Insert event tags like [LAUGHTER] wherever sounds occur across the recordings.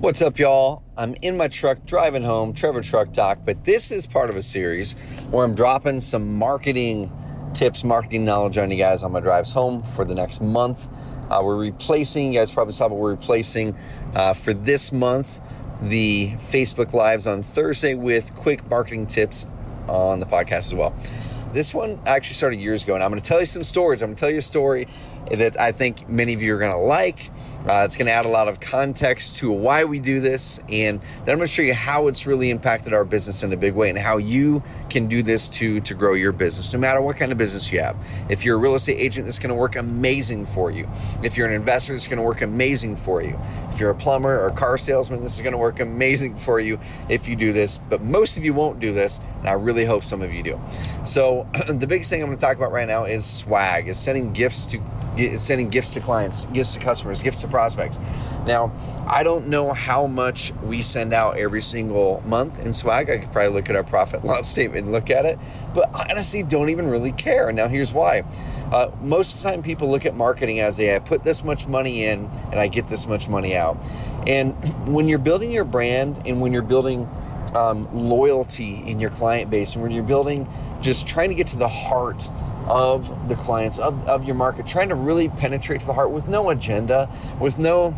What's up, y'all? I'm in my truck driving home, Trevor Truck Doc, but this is part of a series where I'm dropping some marketing tips, marketing knowledge on you guys on my drives home for the next month. Uh, we're replacing, you guys probably saw what we're replacing uh, for this month the Facebook Lives on Thursday with quick marketing tips on the podcast as well. This one actually started years ago, and I'm going to tell you some stories. I'm going to tell you a story that I think many of you are going to like. Uh, it's going to add a lot of context to why we do this, and then I'm going to show you how it's really impacted our business in a big way, and how you can do this to to grow your business, no matter what kind of business you have. If you're a real estate agent, this is going to work amazing for you. If you're an investor, it's going to work amazing for you. If you're a plumber or a car salesman, this is going to work amazing for you if you do this. But most of you won't do this, and I really hope some of you do. So [CLEARS THROAT] the biggest thing I'm going to talk about right now is swag, is sending gifts to sending gifts to clients, gifts to customers, gifts to prospects. Now, I don't know how much we send out every single month in swag. I could probably look at our profit loss [LAUGHS] statement and look at it, but honestly, don't even really care. And now, here's why. Uh, most of the time, people look at marketing as a I put this much money in and I get this much money out. And [CLEARS THROAT] when you're building your brand and when you're building um, loyalty in your client base and when you're building just trying to get to the heart of the clients of, of your market trying to really penetrate to the heart with no agenda with no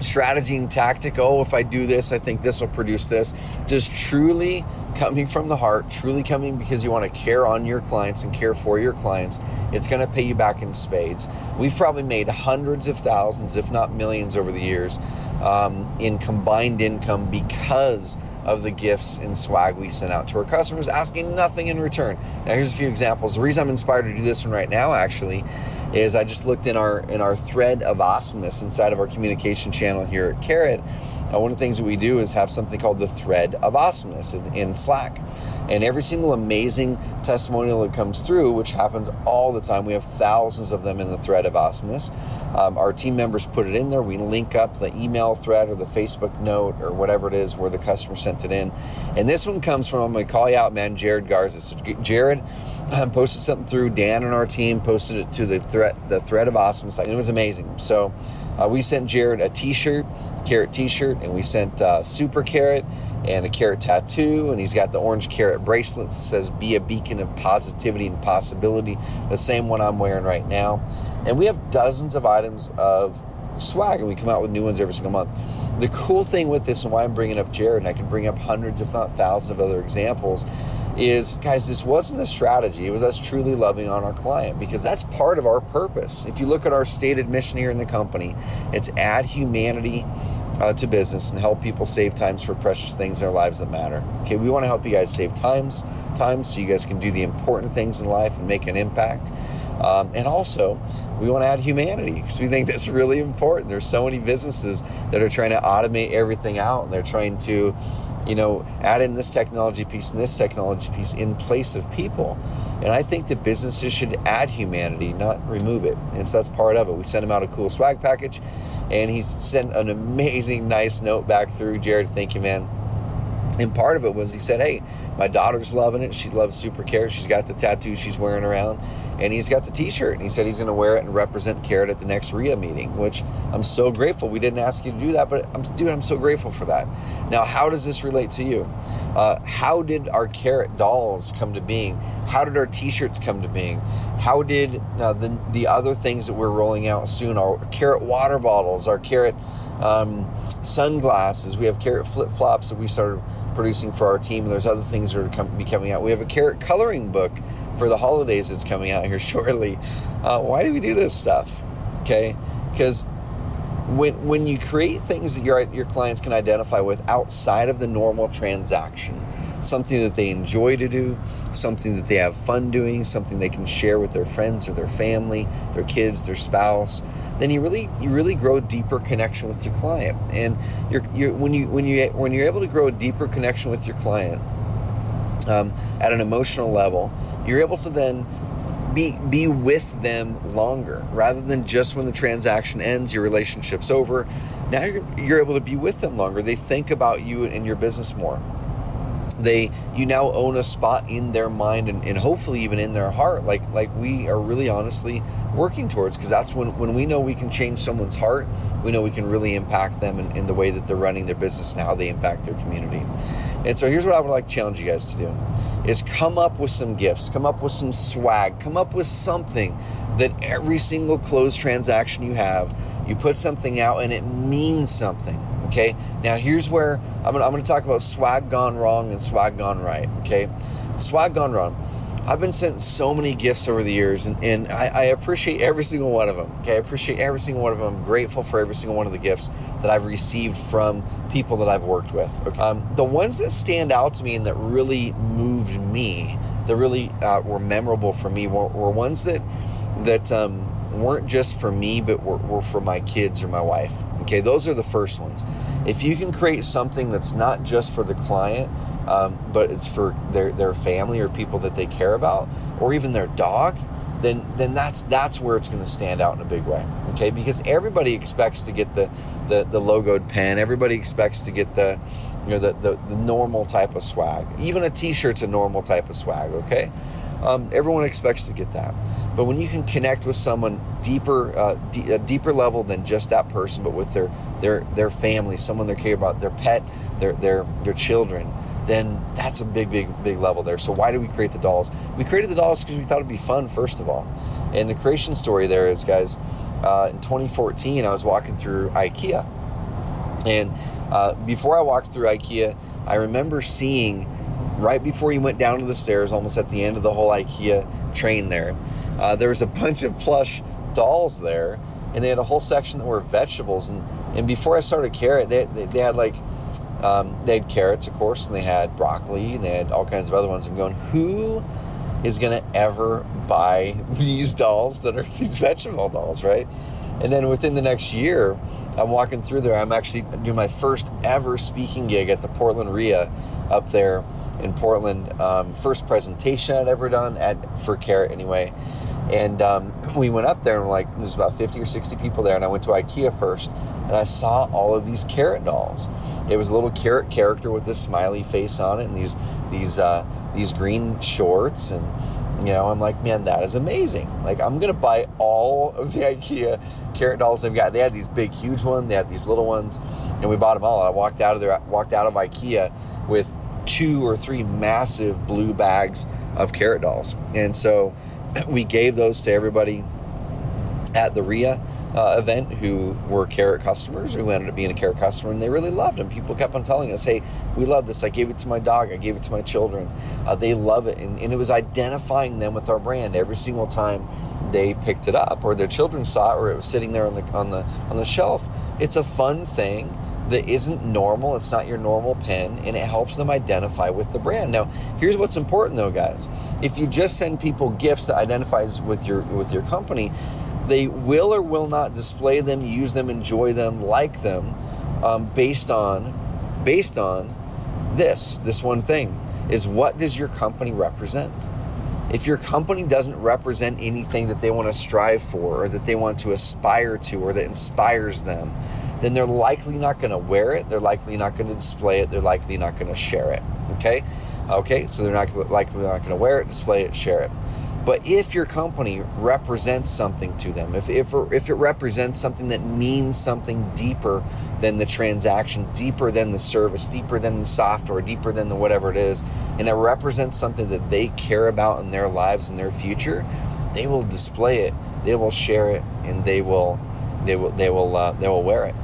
strategy and tactic. Oh if i do this i think this will produce this. Just truly coming from the heart truly coming because you want to care on your clients and care for your clients it's going to pay you back in spades. We've probably made hundreds of thousands if not millions over the years um, in combined income because of the gifts and swag we sent out to our customers, asking nothing in return. Now, here's a few examples. The reason I'm inspired to do this one right now, actually, is I just looked in our in our thread of awesomeness inside of our communication channel here at Carrot. Uh, one of the things that we do is have something called the thread of awesomeness in, in Slack, and every single amazing testimonial that comes through, which happens all the time, we have thousands of them in the thread of awesomeness. Um, our team members put it in there. We link up the email thread or the Facebook note or whatever it is where the customer sent it in. And this one comes from I'm going to call you out, man, Jared Garza. So Jared um, posted something through. Dan and our team posted it to the thread the thread of awesomeness. site. It was amazing. So uh, we sent Jared a T-shirt, carrot T-shirt, and we sent uh, Super Carrot and a carrot tattoo, and he's got the orange carrot bracelet that says "Be a beacon of positivity and possibility." The same one I'm wearing right now, and we have dozens of items of swag, and we come out with new ones every single month. The cool thing with this, and why I'm bringing up Jared, and I can bring up hundreds, if not thousands, of other examples, is guys, this wasn't a strategy. It was us truly loving on our client because that's part of our purpose. If you look at our stated mission here in the company, it's add humanity uh, to business and help people save times for precious things in their lives that matter. Okay, we want to help you guys save times, time so you guys can do the important things in life and make an impact. Um, and also, we want to add humanity because we think that's really important. There's so many businesses that are trying to automate everything out and they're trying to you know, add in this technology piece and this technology piece in place of people. And I think that businesses should add humanity, not remove it. And so that's part of it. We sent him out a cool swag package, and he sent an amazing, nice note back through. Jared, thank you, man. And part of it was he said, Hey, my daughter's loving it. She loves Super Carrot. She's got the tattoo she's wearing around. And he's got the t shirt. And he said he's going to wear it and represent Carrot at the next RIA meeting, which I'm so grateful. We didn't ask you to do that, but I'm, dude, I'm so grateful for that. Now, how does this relate to you? Uh, how did our Carrot dolls come to being? How did our t shirts come to being? How did uh, the, the other things that we're rolling out soon, our Carrot water bottles, our Carrot um, sunglasses, we have Carrot flip flops that we started producing for our team, there's other things that are be coming out. We have a carrot coloring book for the holidays that's coming out here [LAUGHS] shortly. Uh, why do we do this stuff? Okay, because when when you create things that your your clients can identify with outside of the normal transaction, something that they enjoy to do, something that they have fun doing, something they can share with their friends or their family, their kids, their spouse, then you really you really grow deeper connection with your client. And you're, you're when you when you when you're able to grow a deeper connection with your client um, at an emotional level, you're able to then be be with them longer. Rather than just when the transaction ends your relationship's over now you're, you're able to be with them longer. They think about you and your business more they you now own a spot in their mind and, and hopefully even in their heart like like we are really honestly working towards because that's when when we know we can change someone's heart we know we can really impact them in, in the way that they're running their business and how they impact their community. And so here's what i would like to challenge you guys to do is come up with some gifts come up with some swag come up with something that every single closed transaction you have you put something out and it means something Okay. Now here's where I'm gonna, I'm gonna talk about swag gone wrong and swag gone right. Okay. Swag gone wrong. I've been sent so many gifts over the years, and, and I, I, appreciate every single one of them. Okay, I appreciate every single one of them. I'm grateful for every single one of the gifts that I've received from people that I've worked with. Okay? Um, the ones that stand out to me and that really moved me, that really uh, were memorable for me, were, were ones that that um, weren't just for me, but were, were for my kids or my wife. Okay, those are the first ones. If you can create something that's not just for the client, um, but it's for their, their family or people that they care about, or even their dog, then then that's that's where it's going to stand out in a big way. Okay, because everybody expects to get the the, the logoed pen. Everybody expects to get the you know the, the, the normal type of swag. Even a t-shirt's a normal type of swag. Okay, um, everyone expects to get that. But when you can connect with someone deeper, uh, d- a deeper level than just that person, but with their their their family, someone they care about, their pet, their their their children, then that's a big, big, big level there. So why did we create the dolls? We created the dolls because we thought it'd be fun, first of all. And the creation story there is, guys, uh, in 2014, I was walking through IKEA, and uh, before I walked through IKEA, I remember seeing right before you went down to the stairs, almost at the end of the whole IKEA train there, uh, there was a bunch of plush dolls there, and they had a whole section that were vegetables. And, and before I started carrot, they, they, they had like, um, they had carrots, of course, and they had broccoli, and they had all kinds of other ones. I'm going, who is going to ever buy [LAUGHS] these dolls that are these vegetable dolls, right? And then within the next year, I'm walking through there. I'm actually doing my first ever speaking gig at the Portland RIA up there in Portland. Um, first presentation I'd ever done at for Carrot anyway. And um, [CLEARS THROAT] we went up there and like there's about 50 or 60 people there. And I went to IKEA first and I saw all of these carrot dolls. It was a little carrot character with this smiley face on it and these these uh, these green shorts and you know i'm like man that is amazing. Like i'm gonna buy all of the [LAUGHS] ikea carrot dolls they've got. They had these big huge ones. They had these little ones and we bought them all. I walked out of there walked out of ikea with two or three massive blue bags of carrot dolls. And so [CLEARS THROAT] we gave those to everybody at the ria uh, event who were carrot customers who ended up being a carrot customer and they really loved them people kept on telling us hey we love this. I gave it to my dog. I gave it to my children. Uh, they love it. And, and it was identifying them with our brand. Every single time they picked it up or their children saw it or it was sitting there on the on the on the shelf it's a fun thing that isn't normal. It's not your normal pen and it helps them identify with the brand. Now here's what's important though guys. If you just send people gifts that identifies with your with your company they will or will not display them, use them, enjoy them, like them, um, based on based on this this one thing is what does your company represent? If your company doesn't represent anything that they want to strive for or that they want to aspire to or that inspires them, then they're likely not going to wear it. They're likely not going to display it. They're likely not going to share it. Okay? Okay, so they're not likely not going to wear it, display it, share it. But if your company represents something to them, if, if, if it represents something that means something deeper than the transaction, deeper than the service, deeper than the software, deeper than the whatever it is, and it represents something that they care about in their lives and their future, they will display it, they will share it, and they will, they will, they will, uh, they will wear it.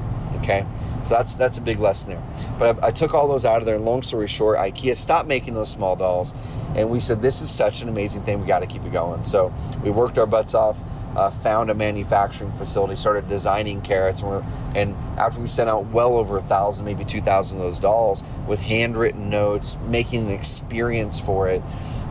Okay. So that's that's a big lesson there. But I, I, took all those out of there. Long story short, IKEA stopped making those small dolls, and we said this is such an amazing thing. We got to keep it going. So we worked our butts off. Uh, found a manufacturing facility, started designing carrots, and, and, after we sent out well over a thousand, maybe two thousand of those dolls with handwritten notes, making an experience for it,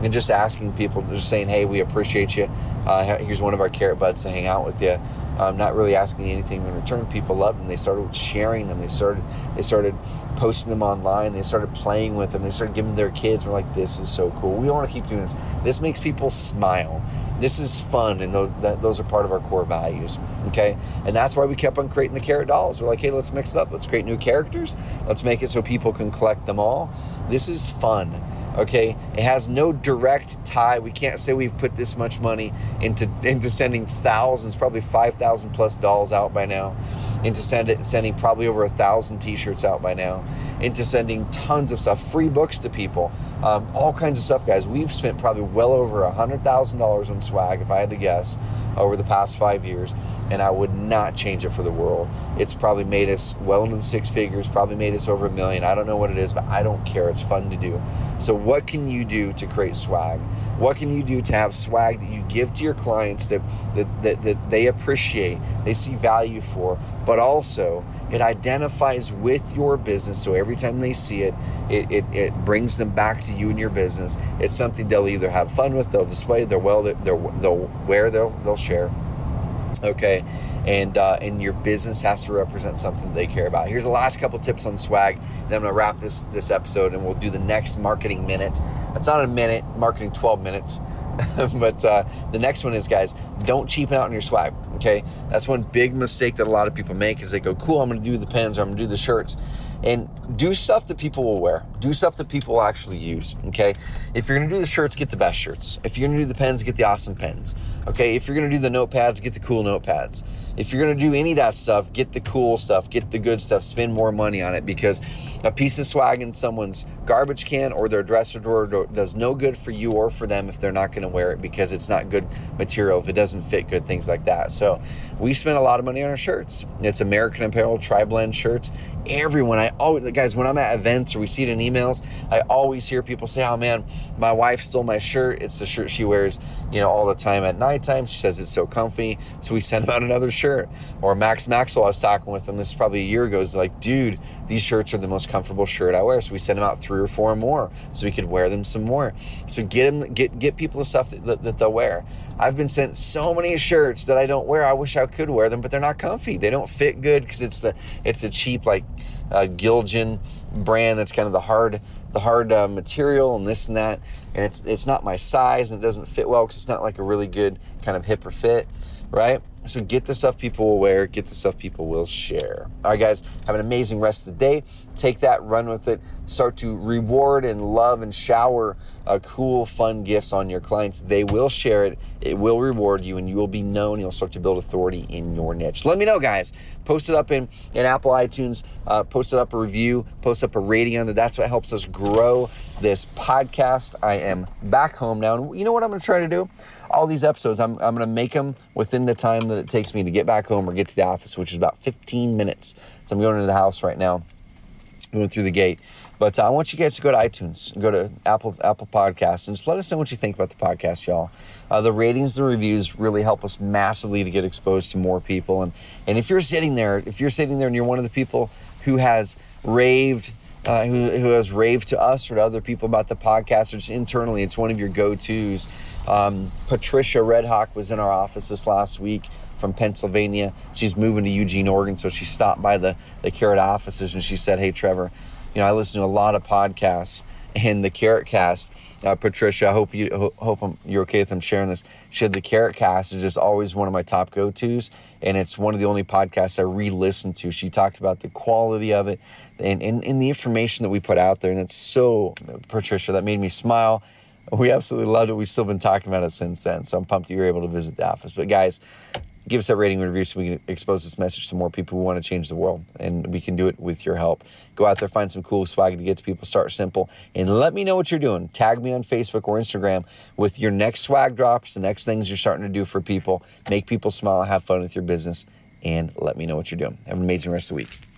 and just asking people, just saying, "Hey, we appreciate you. Uh, here's one of our carrot buds to hang out with you." um, not really asking anything in return. People loved them. They started sharing them. They started they started posting them online. They started playing with them. They started giving their kids. We're like, this is so cool. We want to keep doing this. This makes people smile. This is fun, and those that, those are part of our core values. Okay, and that's why we kept on creating the carrot dolls. We're like, hey, let's mix it up. Let's create new characters. Let's make it so people can collect them all. This is fun. Okay, it has no direct tie. We can't say we've put this much money into into sending thousands, probably five thousand plus dolls out by now, into send it, sending probably over a thousand T-shirts out by now, into sending tons of stuff, free books to people, um, all kinds of stuff, guys. We've spent probably well over a hundred thousand dollars on swag, if I had to guess, over the past five years, and I would not change it for the world. It's probably made us well into the six figures, probably made us over a million. I don't know what it is, but I don't care. It's fun to do. So what can you do to create swag? What can you do to have swag that you give to your clients that, that, that, that they appreciate, they see value for, but also it identifies with your business. So every time they see it, it, it, it brings them back to you and your business. It's something they'll either have fun with, they'll display, they'll, well, they'll, they'll wear, they'll, they'll share okay and uh, and your business has to represent something they care about here's the last couple tips on swag then i'm to wrap this this episode and we'll do the next marketing minute it's not a minute marketing 12 minutes [LAUGHS] but uh, the next one is guys don't cheapen out on your swag okay that's one big mistake that a lot of people make is they go cool i'm to do the pens or i'm to do the shirts and do stuff that people will wear. Do stuff that people will actually use. Okay. If you're gonna do the shirts, get the best shirts. If you're gonna do the pens, get the awesome pens. Okay. If you're gonna do the notepads, get the cool notepads. If you're gonna do any of that stuff, get the cool stuff, get the good stuff, spend more money on it because a piece of swag in someone's garbage can or their dresser drawer does no good for you or for them if they're not gonna wear it because it's not good material, if it doesn't fit good, things like that. So we spend a lot of money on our shirts. It's American Apparel Tri Blend shirts. Everyone, I always, guys, when I'm at events or we see it in emails, I always hear people say, "Oh man, my wife stole my shirt. It's the shirt she wears, you know, all the time at nighttime. She says it's so comfy." So we send [LAUGHS] out another shirt. Or Max Maxwell, I was talking with him. This is probably a year ago. Is like, dude, these shirts are the most comfortable shirt I wear. So we send them out three or four more, so we could wear them some more. So get them, get get people the stuff that, that, that they'll wear. I've been sent so many shirts that I don't wear. I wish I could wear them, but they're not comfy. They don't fit good because it's the it's a cheap like uh, Gildan brand that's kind of the hard the hard uh, material and this and that, and it's it's not my size and it doesn't fit well because it's not like a really good kind of hip or fit, right? So get the stuff people will wear, get the stuff people will share. All right, guys, have an amazing rest of the day. Take that, run with it, start to reward and love and shower uh, cool, fun gifts on your clients. They will share it, it will reward you, and you will be known. You'll start to build authority in your niche. Let me know, guys. Post it up in, in Apple iTunes, uh, post it up a review, post up a rating on it. That's what helps us grow this podcast. I am back home now. And you know what I'm going to try to do? All these episodes, I'm, I'm going to make them within the time that it takes me to get back home or get to the office, which is about 15 minutes. So I'm going into the house right now, going through the gate. But uh, I want you guys to go to iTunes, go to Apple Apple Podcasts, and just let us know what you think about the podcast, y'all. Uh, the ratings, the reviews really help us massively to get exposed to more people. And and if you're sitting there, if you're sitting there and you're one of the people who has raved uh, who, who has raved to us or to other people about the podcast or just internally. It's one of your go tos. Um, Patricia Redhawk was in our office this last week from Pennsylvania. She's moving to Eugene, Oregon, so she stopped by the, the Carrot offices and she said, Hey, Trevor, you know, I listen to a lot of podcasts and the Carrot Cast. Uh, Patricia, I hope you hope I'm, you're okay with them sharing this. She had the Carrot Cast is just always one of my top go tos, and it's one of the only podcasts I re-listen to. She talked about the quality of it and, and, and the information that we put out there, and it's so Patricia that made me smile. We absolutely loved it. We've still been talking about it since then, so I'm pumped you were able to visit the office. But guys, give us that rating and review so we can expose this message to more people who want to change the world. And we can do it with your help. Go out there, find some cool swag to get to people, start simple, and let me know what you're doing. Tag me on Facebook or Instagram with your next swag drops, the next things you're starting to do for people. Make people smile, have fun with your business, and let me know what you're doing. Have an amazing rest of the week.